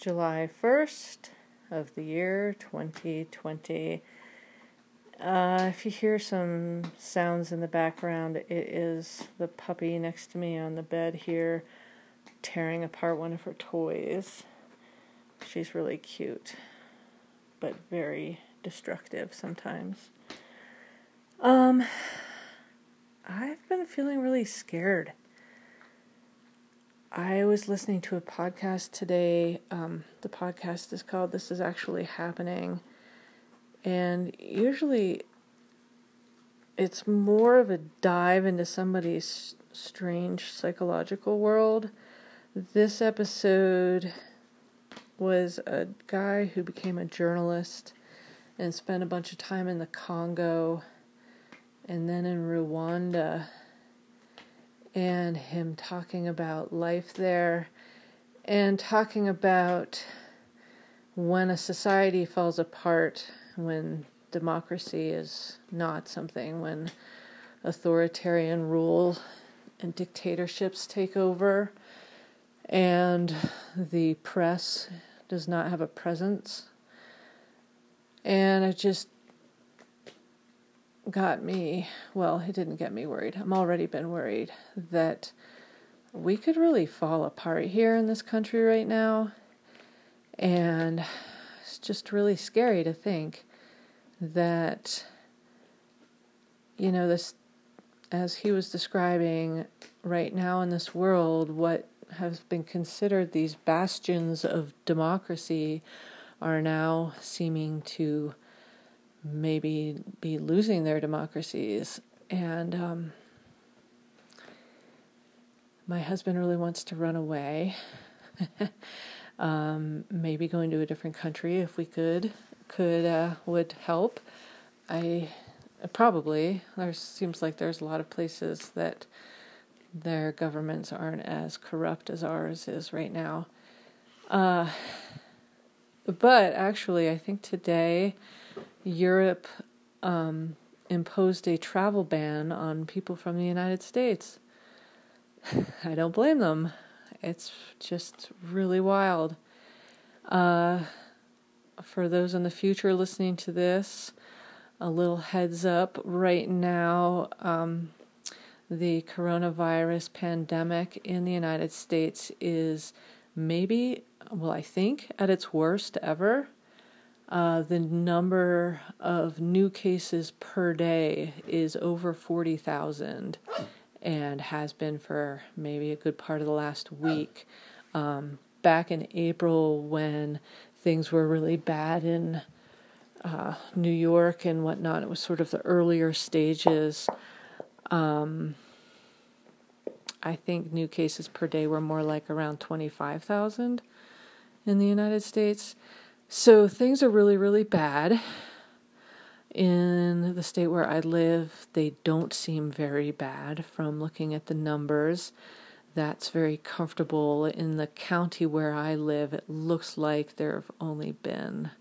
July 1st of the year 2020. Uh, if you hear some sounds in the background, it is the puppy next to me on the bed here tearing apart one of her toys. She's really cute, but very destructive sometimes. Um, I've been feeling really scared. I was listening to a podcast today. Um, the podcast is called This Is Actually Happening. And usually it's more of a dive into somebody's strange psychological world. This episode was a guy who became a journalist and spent a bunch of time in the Congo and then in Rwanda and him talking about life there and talking about when a society falls apart, when democracy is not something, when authoritarian rule and dictatorships take over, and the press does not have a presence. And it just got me, well, it didn't get me worried. I'm already been worried that we could really fall apart here in this country right now. And it's just really scary to think that, you know, this, as he was describing right now in this world, what have been considered these bastions of democracy are now seeming to maybe be losing their democracies. And um, my husband really wants to run away. um, maybe going to a different country if we could could uh, would help. I probably there seems like there's a lot of places that their governments aren't as corrupt as ours is right now. Uh, but actually, I think today Europe um, imposed a travel ban on people from the United States. I don't blame them. It's just really wild. Uh, for those in the future listening to this, a little heads up right now um, the coronavirus pandemic in the United States is maybe, well, I think, at its worst ever. Uh, the number of new cases per day is over 40,000 and has been for maybe a good part of the last week. Um, back in April, when things were really bad in uh, New York and whatnot, it was sort of the earlier stages. Um, I think new cases per day were more like around 25,000 in the United States. So things are really, really bad. In the state where I live, they don't seem very bad from looking at the numbers. That's very comfortable. In the county where I live, it looks like there have only been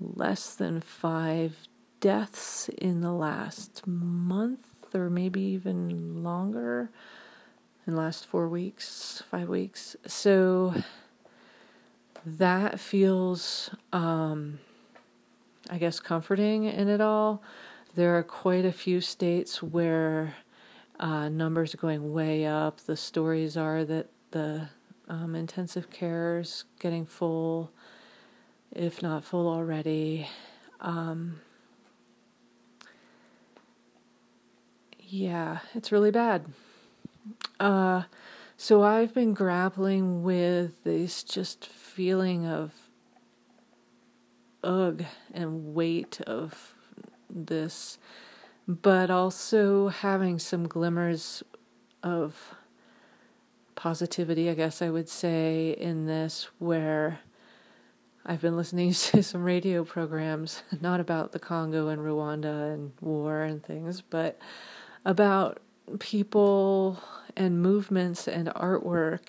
less than five deaths in the last month, or maybe even longer, in the last four weeks, five weeks. So that feels, um, I guess, comforting in it all. There are quite a few states where uh, numbers are going way up. The stories are that the um, intensive care is getting full, if not full already. Um, yeah, it's really bad. Uh, so I've been grappling with this just feeling of ugh and weight of this, but also having some glimmers of positivity, I guess I would say, in this where I've been listening to some radio programs, not about the Congo and Rwanda and war and things, but about people and movements and artwork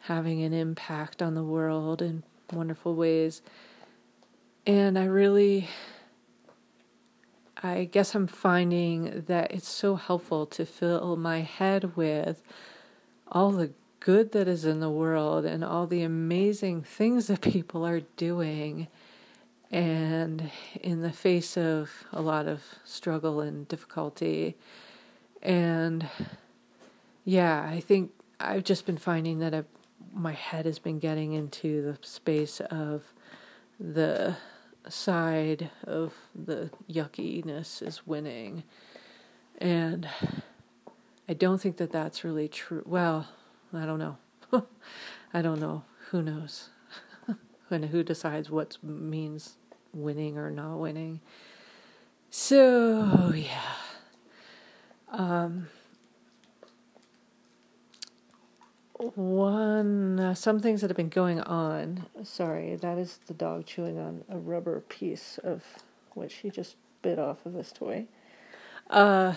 having an impact on the world in wonderful ways. And I really, I guess I'm finding that it's so helpful to fill my head with all the good that is in the world and all the amazing things that people are doing. And in the face of a lot of struggle and difficulty. And yeah, I think I've just been finding that I've, my head has been getting into the space of the side of the yuckiness is winning. And I don't think that that's really true. Well, I don't know. I don't know. Who knows? and who decides what means winning or not winning. So, yeah. Um, one, uh, some things that have been going on. Sorry, that is the dog chewing on a rubber piece of which he just bit off of this toy. Uh,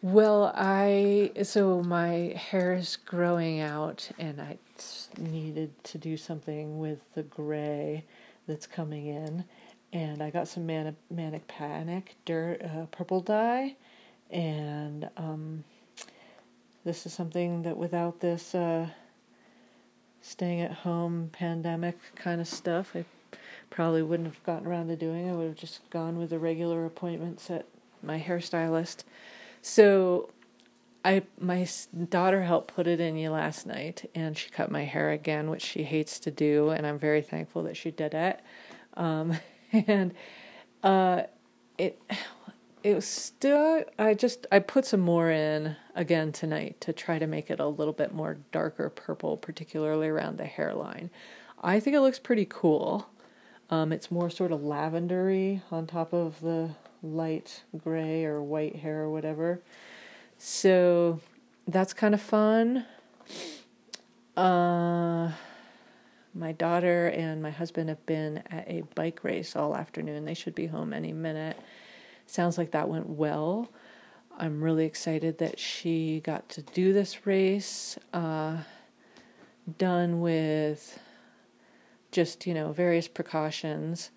well, I so my hair is growing out, and I needed to do something with the gray that's coming in, and I got some manic, manic panic dirt uh, purple dye, and um, this is something that without this uh, staying at home pandemic kind of stuff, I probably wouldn't have gotten around to doing. I would have just gone with the regular appointments at my hairstylist. So I my daughter helped put it in you last night, and she cut my hair again, which she hates to do, and I'm very thankful that she did it. Um, and uh, it it was still I just I put some more in again tonight to try to make it a little bit more darker purple, particularly around the hairline. I think it looks pretty cool. Um, it's more sort of lavendery on top of the light gray or white hair or whatever. So that's kind of fun. Uh, my daughter and my husband have been at a bike race all afternoon. They should be home any minute. Sounds like that went well. I'm really excited that she got to do this race. Uh, done with just, you know, various precautions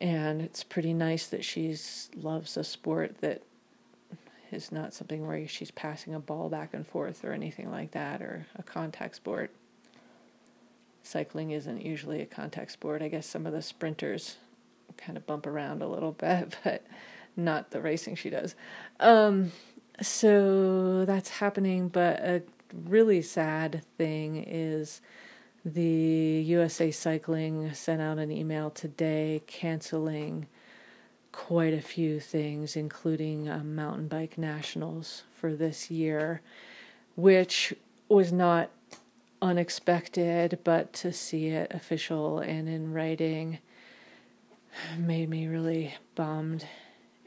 and it's pretty nice that she's loves a sport that is not something where she's passing a ball back and forth or anything like that or a contact sport cycling isn't usually a contact sport i guess some of the sprinters kind of bump around a little bit but not the racing she does um, so that's happening but a really sad thing is the USA Cycling sent out an email today canceling quite a few things, including um, mountain bike nationals for this year, which was not unexpected, but to see it official and in writing made me really bummed.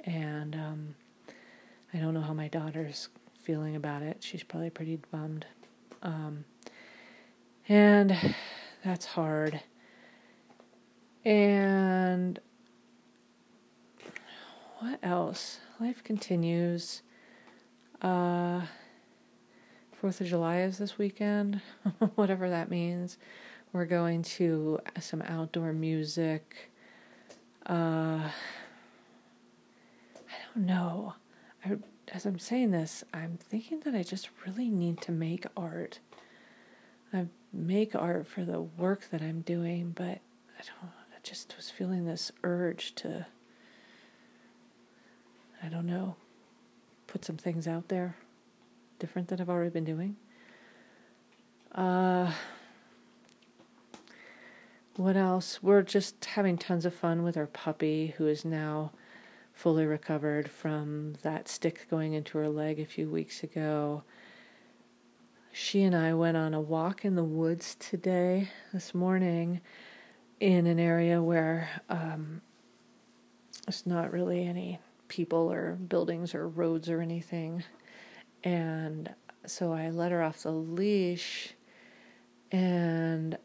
And um, I don't know how my daughter's feeling about it. She's probably pretty bummed. Um, and that's hard. And what else? Life continues. Uh, Fourth of July is this weekend, whatever that means. We're going to some outdoor music. Uh, don't know. I, as I'm saying this, I'm thinking that I just really need to make art. I make art for the work that I'm doing, but I don't. I just was feeling this urge to. I don't know. Put some things out there, different than I've already been doing. Uh, what else? We're just having tons of fun with our puppy, who is now fully recovered from that stick going into her leg a few weeks ago she and I went on a walk in the woods today, this morning, in an area where um, there's not really any people or buildings or roads or anything. And so I let her off the leash, and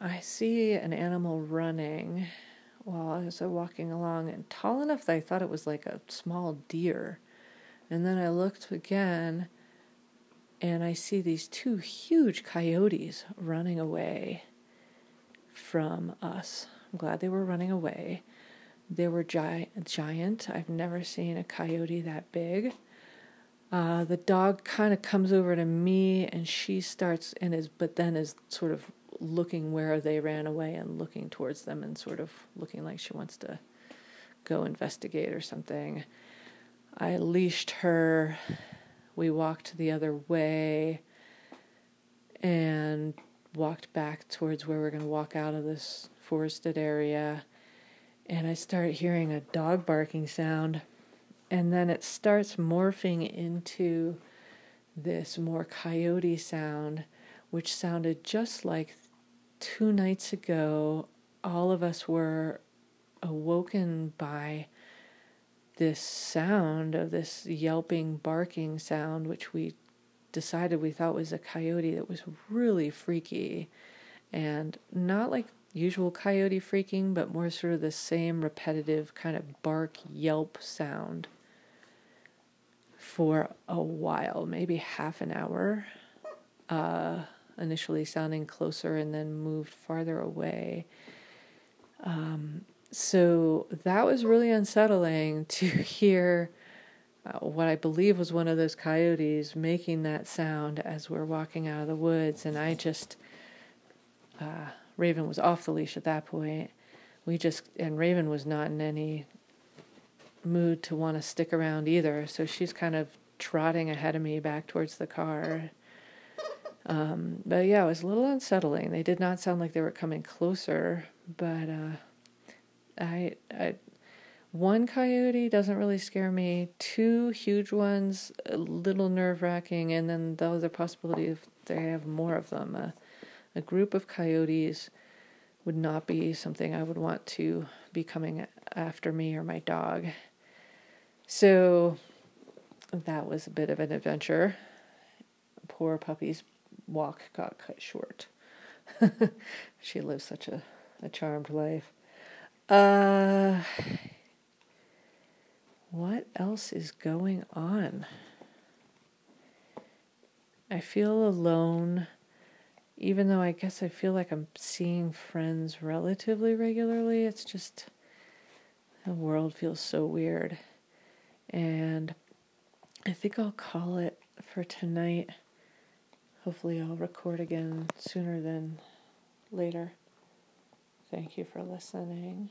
I see an animal running while I was walking along, and tall enough that I thought it was like a small deer. And then I looked again and I see these two huge coyotes running away from us. I'm glad they were running away. They were giant, giant. I've never seen a coyote that big. Uh, the dog kind of comes over to me and she starts and is, but then is sort of looking where they ran away and looking towards them and sort of looking like she wants to go investigate or something. I leashed her. We walked the other way and walked back towards where we're going to walk out of this forested area. And I start hearing a dog barking sound. And then it starts morphing into this more coyote sound, which sounded just like two nights ago. All of us were awoken by this sound of this yelping, barking sound, which we decided we thought was a coyote that was really freaky and not like usual coyote freaking, but more sort of the same repetitive kind of bark yelp sound for a while, maybe half an hour. Uh, initially sounding closer and then moved farther away. Um, so that was really unsettling to hear uh, what I believe was one of those coyotes making that sound as we're walking out of the woods. And I just, uh, Raven was off the leash at that point. We just, and Raven was not in any mood to want to stick around either. So she's kind of trotting ahead of me back towards the car. Um, but yeah, it was a little unsettling. They did not sound like they were coming closer, but uh, I, I one coyote doesn't really scare me. Two huge ones, a little nerve wracking, and then the other possibility if they have more of them. Uh, a group of coyotes would not be something I would want to be coming after me or my dog. So that was a bit of an adventure. Poor puppy's walk got cut short. she lived such a, a charmed life. Uh, what else is going on? I feel alone, even though I guess I feel like I'm seeing friends relatively regularly. It's just the world feels so weird. And I think I'll call it for tonight. Hopefully, I'll record again sooner than later. Thank you for listening.